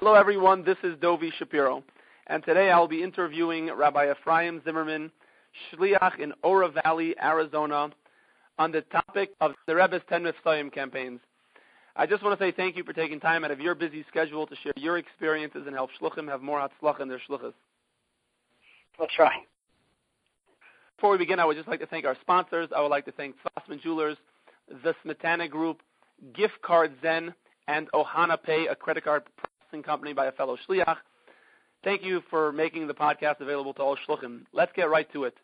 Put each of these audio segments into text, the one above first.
Hello, everyone. This is Dovi Shapiro, and today I'll be interviewing Rabbi Ephraim Zimmerman, Shliach in Oro Valley, Arizona, on the topic of the Rebbe's Ten Mitzvahim campaigns. I just want to say thank you for taking time out of your busy schedule to share your experiences and help Shluchim have more Hatzlach in their Shlichus. We'll try. Before we begin, I would just like to thank our sponsors. I would like to thank Fossman Jewelers, the Smetana Group, Gift Card Zen, and Ohana Pay, a credit card processing company by a fellow Shliach. Thank you for making the podcast available to all Shluchim. Let's get right to it.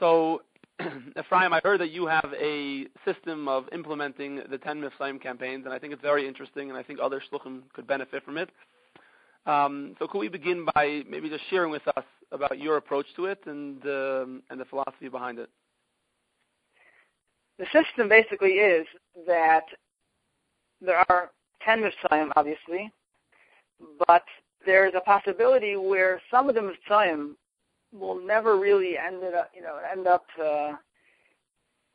So, Ephraim, I heard that you have a system of implementing the 10 Mivtzoim campaigns, and I think it's very interesting, and I think other Shluchim could benefit from it. Um, so could we begin by maybe just sharing with us about your approach to it and, um, and the philosophy behind it? The system basically is that there are 10 Mivtzoim, obviously, but there's a possibility where some of the Mivtzoim will never really end up, you know, end up uh,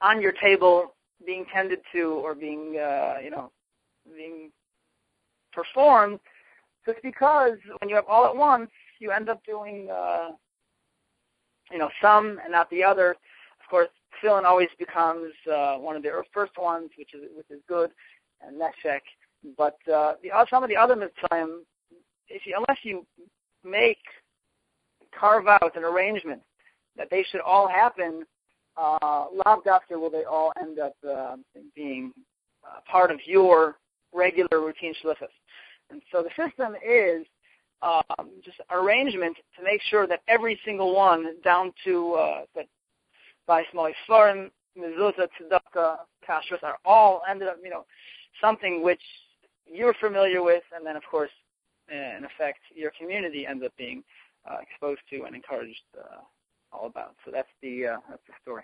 on your table being tended to or being, uh, you know, being performed, just because when you have all at once, you end up doing, uh, you know, some and not the other. Of course, tefillin always becomes uh, one of the first ones, which is which is good, and neshek. But uh, the some of the other mitzvahs, if you, unless you make carve out an arrangement that they should all happen, uh, lav dafka will they all end up uh, being uh, part of your regular routine shlichus. And so the system is um, just arrangement to make sure that every single one, down to uh, that by small svarim, mezuzah, tzedakah, kashrus, are all ended up, you know, something which you're familiar with, and then of course, in effect, your community ends up being uh, exposed to and encouraged uh, all about. So that's the uh, that's the story.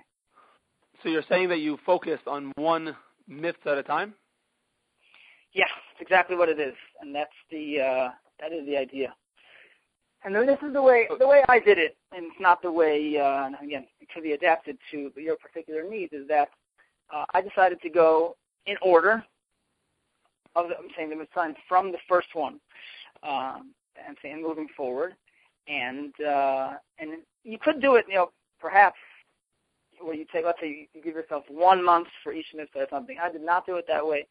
So you're saying that you focus on one myth at a time? Yes, exactly what it is, and that's the uh, that is the idea. And then this is the way the way I did it, and it's not the way uh, again it can be adapted to your particular needs. Is that uh, I decided to go in order of the, I'm saying the Mitzvah from the first one, um, and saying moving forward and uh, and you could do it, you know, perhaps where you take, let's say, you, you give yourself one month for each mitzvah or something. I did not do it that way.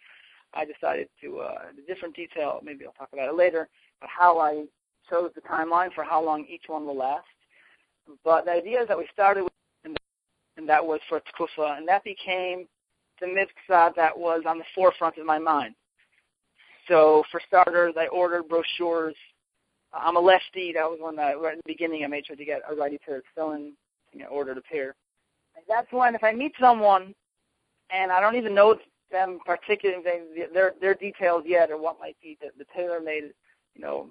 I decided to uh, the different detail. Maybe I'll talk about it later. But how I chose the timeline for how long each one will last. But the idea is that we started with, and that was for tkufa, and that became the mitzvah that was on the forefront of my mind. So for starters, I ordered brochures I'm a lefty. That was one that right in the beginning I made sure to get a righty pair of tefillin, you know, ordered a pair. That's when if I meet someone and I don't even know them particularly their their details yet or what might be the, the tailor-made, you know,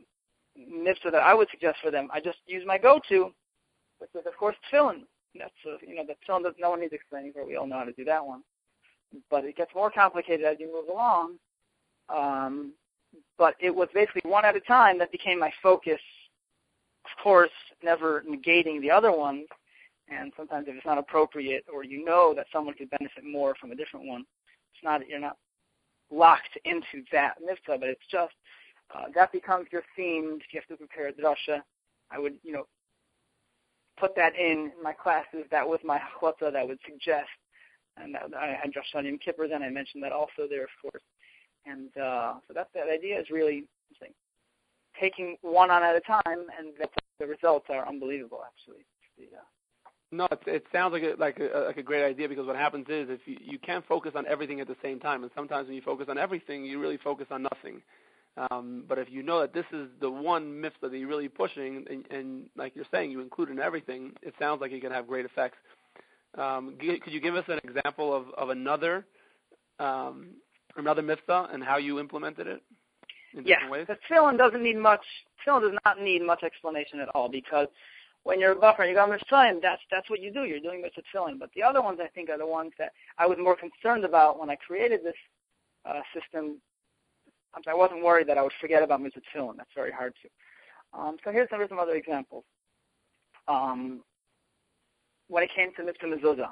mitzvah that I would suggest for them, I just use my go-to, which is of course tefillin. That's a, you know the tefillin no one needs explaining for. We all know how to do that one. But it gets more complicated as you move along. Um, but it was basically one at a time that became my focus. Of course, never negating the other ones. And sometimes if it's not appropriate or you know that someone could benefit more from a different one, it's not you're not locked into that mitzvah, but it's just uh, that becomes your theme. If you have to prepare a drasha, I would you know put that in my classes. That was my hachlata that would suggest, and I had drasha on Yom Kippur. Then I mentioned that also there, of course. And uh, so that's that idea is really taking one on at a time, and the results are unbelievable. Actually, the, uh, no, it, it sounds like a, like a like a great idea because what happens is if you you can't focus on everything at the same time, and sometimes when you focus on everything, you really focus on nothing. Um, but if you know that this is the one mitzvah that you're really pushing, and, and like you're saying, you include in everything, it sounds like it can have great effects. Um, could you give us an example of, of another um, another mitzvah and how you implemented it in yeah, different ways? the tefillin doesn't need much. Tefillin does not need much explanation at all because when you're a buffer and you got mitzvahim, that's that's what you do. You're doing mitzvah tefillin. But the other ones, I think, are the ones that I was more concerned about when I created this uh, system. I wasn't worried that I would forget about mitzvah tefillin. That's very hard to. Um, so here's some, here's some other examples. Um, when it came to mitzvah mezuzah,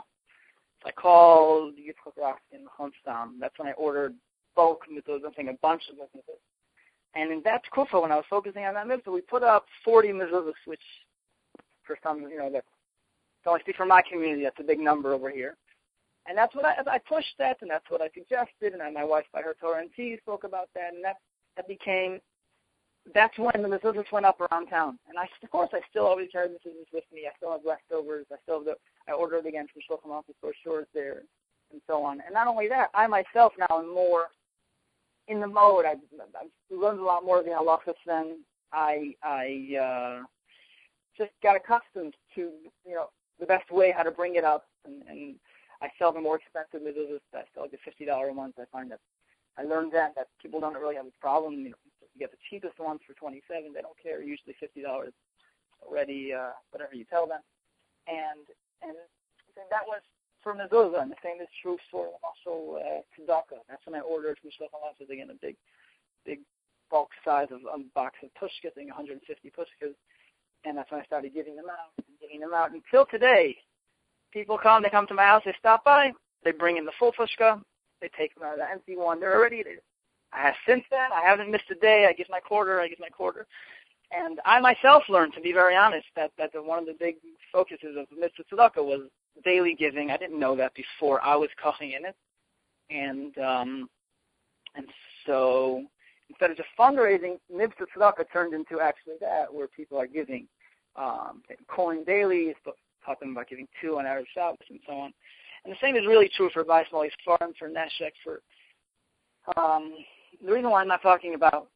I called Yitzchak in Honstam. That's when I ordered bulk mitzvahs. I'm saying a bunch of mitzvahs. And in that kufa, when I was focusing on that mitzvah, we put up 40 mezuzahs, which for some, you know, that don't speak for my community. That's a big number over here. And that's what I, I pushed that, and that's what I suggested. And I, my wife, by her Torah and Tea, spoke about that, and that that became. That's when the mezuzahs went up around town, and I, of course, I still always carry the mezuzahs with me. I still have leftovers. I still have the. I ordered again from Shluchim Office brochures there, and so on. And not only that, I myself now am more in the mode. I, I've learned a lot more of the halachas than I I uh, just got accustomed to. You know the best way how to bring it up, and, and I sell the more expensive mezuzahs. I sell like the fifty dollar ones. I find that I learned that that people don't really have a problem. You know, you get the cheapest ones for twenty seven. They don't care. Usually fifty dollars already. Uh, whatever you tell them, and and that was for mezuzah, and the same is true for also uh, tzedakah. That's when I ordered from Shluchim Office again a big, big bulk size of a box of pushkas, I think 150 pushkas, and that's when I started giving them out and giving them out until today. People come, they come to my house, they stop by, they bring in the full pushka, they take them out of the empty one. They're already. They, have since then. I haven't missed a day. I give my quarter. I give my quarter. And I myself learned, to be very honest, that that the, one of the big focuses of Mitzvah Tzedakah was daily giving. I didn't know that before I was cooking in it, and um, and so instead of just fundraising, Mitzvah Tzedakah turned into actually that, where people are giving um, coin daily, talking about giving two on Erev Shabbos and so on. And the same is really true for Beismali Farm, for Neshek, for um, the reason why I'm not talking about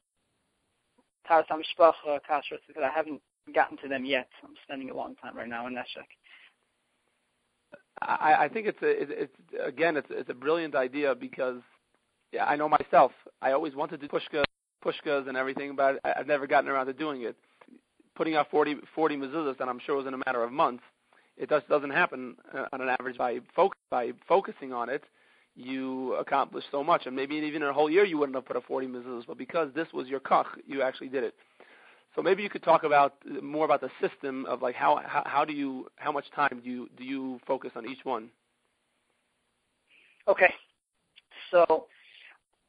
Taharas HaMishpacha, Kashrus, is because I haven't gotten to them yet. I'm spending a long time right now in Neshek. I, I think it's a, it, it's again, it's it's a brilliant idea because yeah, I know myself. I always wanted to pushka, pushkas and everything, but I, I've never gotten around to doing it. Putting out 40, 40 mezuzahs, and I'm sure it was in a matter of months. It just doesn't happen uh, on an average by by focusing on it. You accomplished so much, and maybe even in a whole year you wouldn't have put a 40 mezuzahs, but because this was your koch, you actually did it. So maybe you could talk about more about the system of like how how, how do you how much time do you do you focus on each one? Okay, so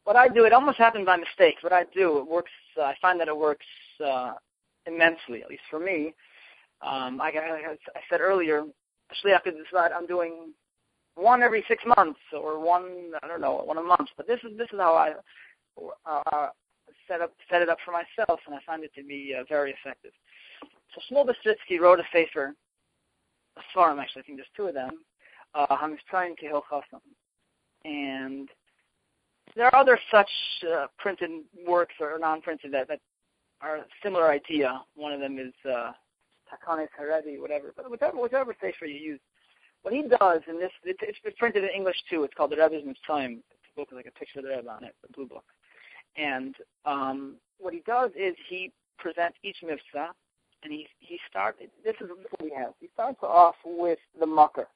what I do it almost happened by mistake. What I do it works. Uh, I find that it works uh, immensely, at least for me. Um, I, I, I said earlier, shliach could decide I'm doing one every six months or one I don't know one a month. But this is this is how I uh, set up set it up for myself, and I find it to be uh, very effective. So Shmuel Bistritsky wrote a sefer, a farm actually, I think there's two of them, uh, Hamishprayim Kehil. And there are other such uh, printed works or non-printed that, that are similar idea. One of them is uh, Takanes Haredi, whatever, but whichever, whichever sefer you use. What he does, and this, it's, it's printed in English too, it's called The Rebbe's Mitzvah. It's a book with like a picture of the Rebbe on it, the blue book. And um, what he does is he presents each mitzvah, and he he starts. This is what he has. He starts off with the mucker.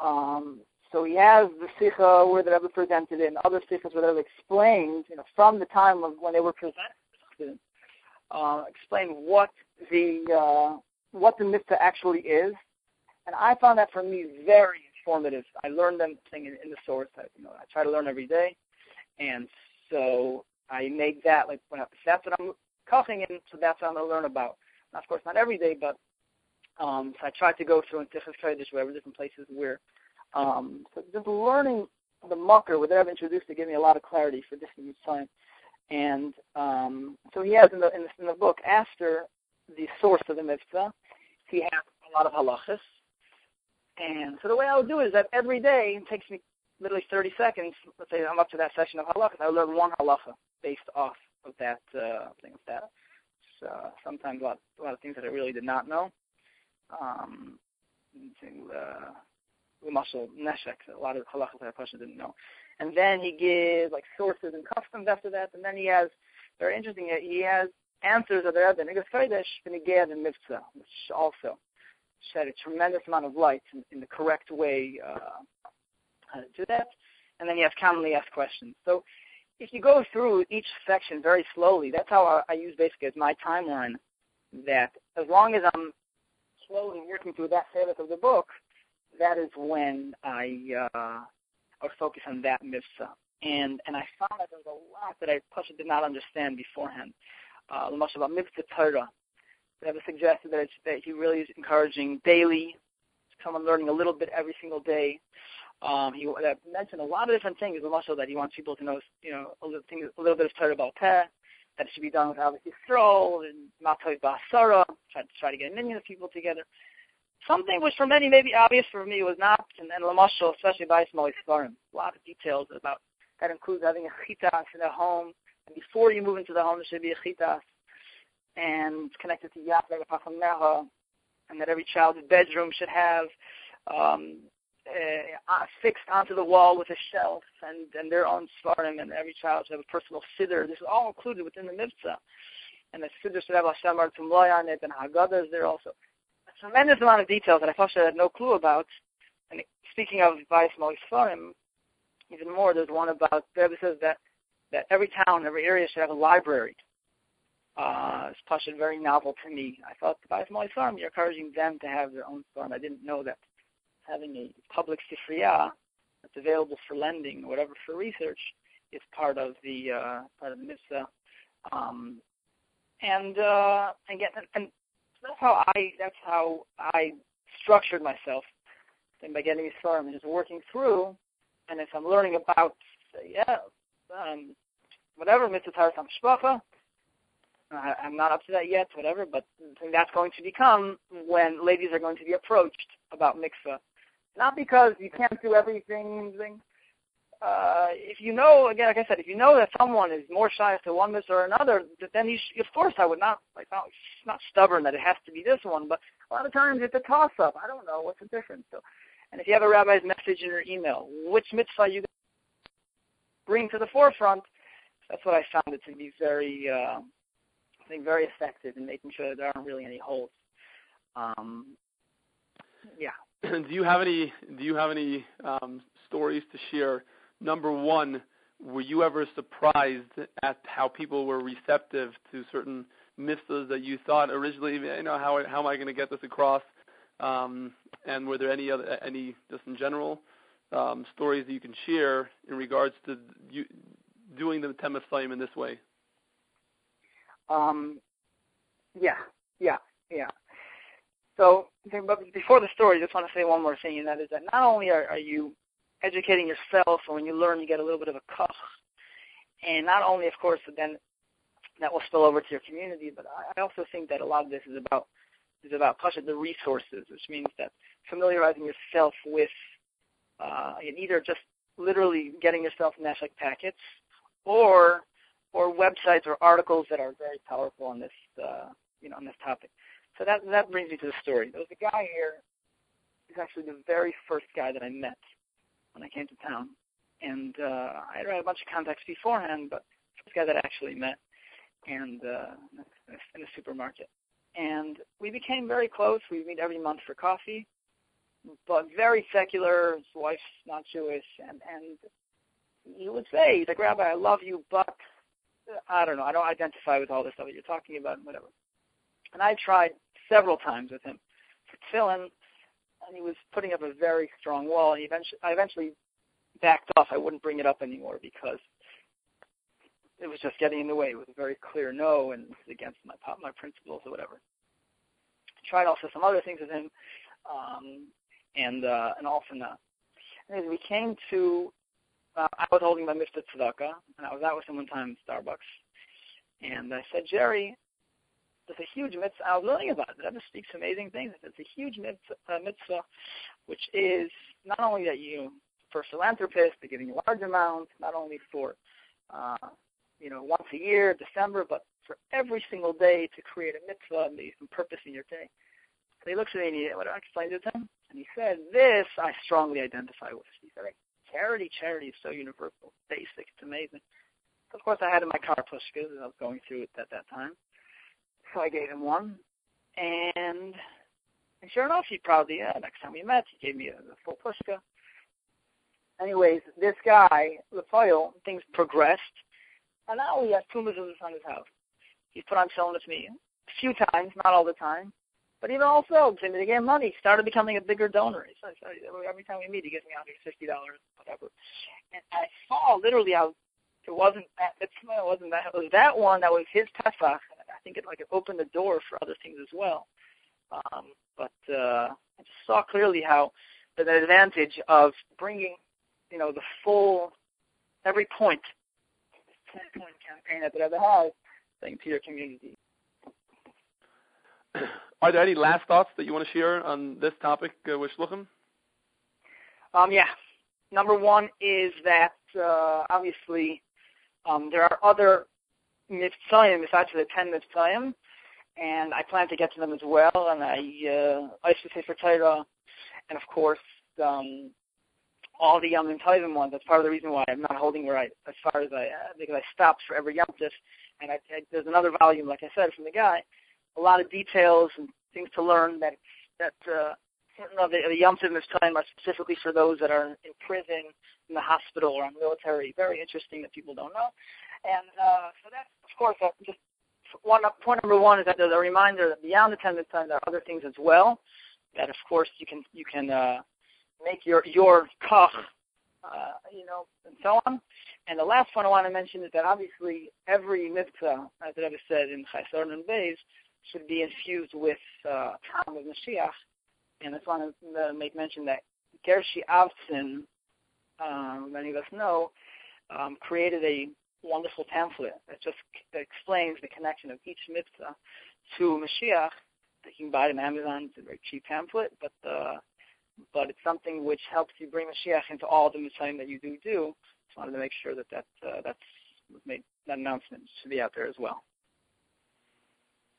Um, so he has the sikha where the Rebbe presented it, and other sikhas where the Rebbe explained, you know, from the time of when they were presented, uh, explain what the uh, what the mitzvah actually is. And I found that for me very informative. I learned them in, in the source. I, you know, I try to learn every day, and so I make that like when I, that's what I'm coughing in, so that's what I'm gonna learn about. Now, of course, not every day, but um, so I try to go through in different Kodesh, wherever different places where. Um, so just learning the mucker with I've introduced to give me a lot of clarity for this new time. And um, so he has in the, in the in the book after the source of the mitzvah, he has a lot of halachas. And so the way I would do it is that every day it takes me literally 30 seconds, let's say I'm up to that section of halacha, I learn one halacha based off of that uh, thing of that. So sometimes a lot, a lot of things that I really did not know. Um, uh, muscle neshek, a lot of halachas that I didn't know. And then he gives like sources and customs after that, and then he has very interesting. He has answers of the Rebbe, Nigas Kodesh, Beneged, and Mitzvah, which also shed a tremendous amount of light in, in the correct way uh, to that. And then you have commonly asked questions. So if you go through each section very slowly, that's how I, I use basically as my timeline. That as long as I'm slowly working through that service of the book, that is when I uh, I focus on that mitzvah. and and I found that there was a lot that I Pasha did not understand beforehand. Uh, That was suggested that, that he really is encouraging daily, someone learning a little bit every single day. Um, he that mentioned a lot of different things, also that he wants people to know, you know, a little, thing, a little bit of Torah about Peh, that it should be done with Ahavas Yisrael and Matoy Basara, try to try to get a million of people together. Something which for many may be obvious for me was not, and, and Lamashal, especially by Ismail Isfarim, a lot of details about that includes having a chitas in a home, and before you move into the home, there should be a chitas, and connected to Yad Meha, and that every child's bedroom should have um, uh, fixed onto the wall with a shelf and, and their own svarim, and every child should have a personal siddur. This is all included within the mitzvah. And the siddur should have Hashem Tumloy on it, and Haggadah is there also. A tremendous amount of details that I thought I had no clue about. And speaking of Vice Svarim, even more, there's one about, Rebbe says that, that every town, every area should have a library. Uh, it's Pasha very novel to me. I thought the Bais Vice Farm, you're encouraging them to have their own farm. I didn't know that having a public sifriya that's available for lending or whatever for research is part of the uh, part of the mitzvah. Um, and uh, again, and, and that's how I that's how I structured myself. And by getting these farm and just working through, and if I'm learning about yeah, um, whatever mitzvah taras shpacha, I'm not up to that yet, whatever, but that's going to become when ladies are going to be approached about mikvah not because you can't do everything. Uh, if you know, again, like I said, if you know that someone is more shy to one mitzvah or another, then you of course I would not, like, not, not stubborn that it has to be this one, but a lot of times it's a toss-up. I don't know what's the difference. So, and if you have a rabbi's message in your email, which mitzvah you bring to the forefront, that's what I found it to be very, uh, Think, very effective in making sure that there aren't really any holes. Um, yeah. do you have any do you have any um, stories to share? Number one, were you ever surprised at how people were receptive to certain mitzvahs that you thought originally, you know, how how am I going to get this across? Um, and were there any other any just in general um, stories that you can share in regards to you doing the Temes in this way? Um, yeah, yeah, yeah. So, but before the story, I just want to say one more thing, and that is that not only are, are you educating yourself, and when you learn, you get a little bit of a koch, and not only, of course, then that will spill over to your community, but I also think that a lot of this is about is about pasha the resources, which means that familiarizing yourself with uh, either just literally getting yourself Neshek packets, or or websites or articles that are very powerful on this uh, you know on this topic. So that that brings me to the story. There was a guy here. He's actually the very first guy that I met when I came to town, and uh, I had a bunch of contacts beforehand, but first guy that I actually met, and uh, in a supermarket, and we became very close. We meet every month for coffee, but very secular. His wife's not Jewish, and and he would say, he's like, Rabbi, I love you, but I don't know. I don't identify with all this stuff that you're talking about, and whatever. And I tried several times with him for tefillin, and he was putting up a very strong wall. And eventually, I eventually backed off. I wouldn't bring it up anymore because it was just getting in the way. It was a very clear no, and against my my principles or whatever. I tried also some other things with him, um, and uh, and also not. And as we came to, uh, I was holding my mitzvah tzedakah, and I was out with him one time in Starbucks, and I said, Jerry, there's a huge mitzvah. I was learning about it. The Rebbe speaks amazing things. It's a huge mitzvah, uh, mitzvah, which is not only that you, for philanthropists, they're giving a large amounts, not only for, uh, you know, once a year, December, but for every single day to create a mitzvah and some purpose in your day. So he looks at me and he, what do I explained it to him, and he said, "This I strongly identify with." He said, "Charity, charity is so universal, basic, it's amazing." Of course, I had in my car pushkas, and I was going through it at that time. So I gave him one, and and sure enough, he proudly, yeah, next time we met, he gave me a, a full pushka. Anyways, this guy, Rafael, things progressed, and now he has two mitzvahs on his house. He's put on showing with me a few times, not all the time, But even also, to get money, started becoming a bigger donor. So, so every time we meet, he gives me $150, whatever. And I saw literally how it wasn't that, it wasn't that, it was that one that was his Pesach. I think it like it opened the door for other things as well. Um, but uh, I just saw clearly how the advantage of bringing, you know, the full, every point, 10 point campaign that it ever has, to your community. Are there any last thoughts that you want to share on this topic uh, with Shluchim? Um, yeah. Number one is that uh, obviously um, there are other mitzvahim besides the ten mitzvahim, and I plan to get to them as well. And I uh, I to say for Torah, and of course um, all the Yom Tovim ones. That's part of the reason why I'm not holding I as far as I uh, because I stopped for every Yom and I, I, there's another volume, like I said, from the guy a lot of details and things to learn that that uh, certain of the, the Tov time are specifically for those that are in prison, in the hospital, or on military. Very interesting that people don't know. And uh, so that's, of course, uh, just one point number one is that there's a reminder that beyond the ten time there are other things as well. That of course you can you can uh, make your your koch, uh, you know, and so on. And the last one I want to mention is that obviously every mitzvah, as I said in Chayesar and Beis, should be infused with uh, time of Mashiach. And I just want to make mention that Gershi Avtzon, um, many of us know, um, created a wonderful pamphlet that just that explains the connection of each mitzvah to Mashiach. You can buy it on Amazon. It's a very cheap pamphlet, but uh, but it's something which helps you bring Mashiach into all the mitzvahs that you do do. Just wanted to make sure that that uh, that's made that announcement should be out there as well.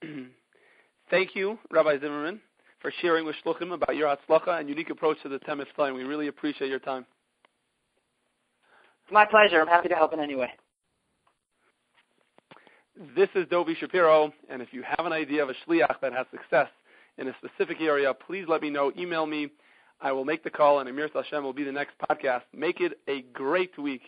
Thank you, Rabbi Zimmerman, for sharing with Shluchim about your Hatzlacha and unique approach to the Temis time. We really appreciate your time. It's my pleasure. I'm happy to help in any way. This is Dovi Shapiro, and if you have an idea of a shliach that has success in a specific area, please let me know. Email me. I will make the call, and Amir Hashem will be the next podcast. Make it a great week.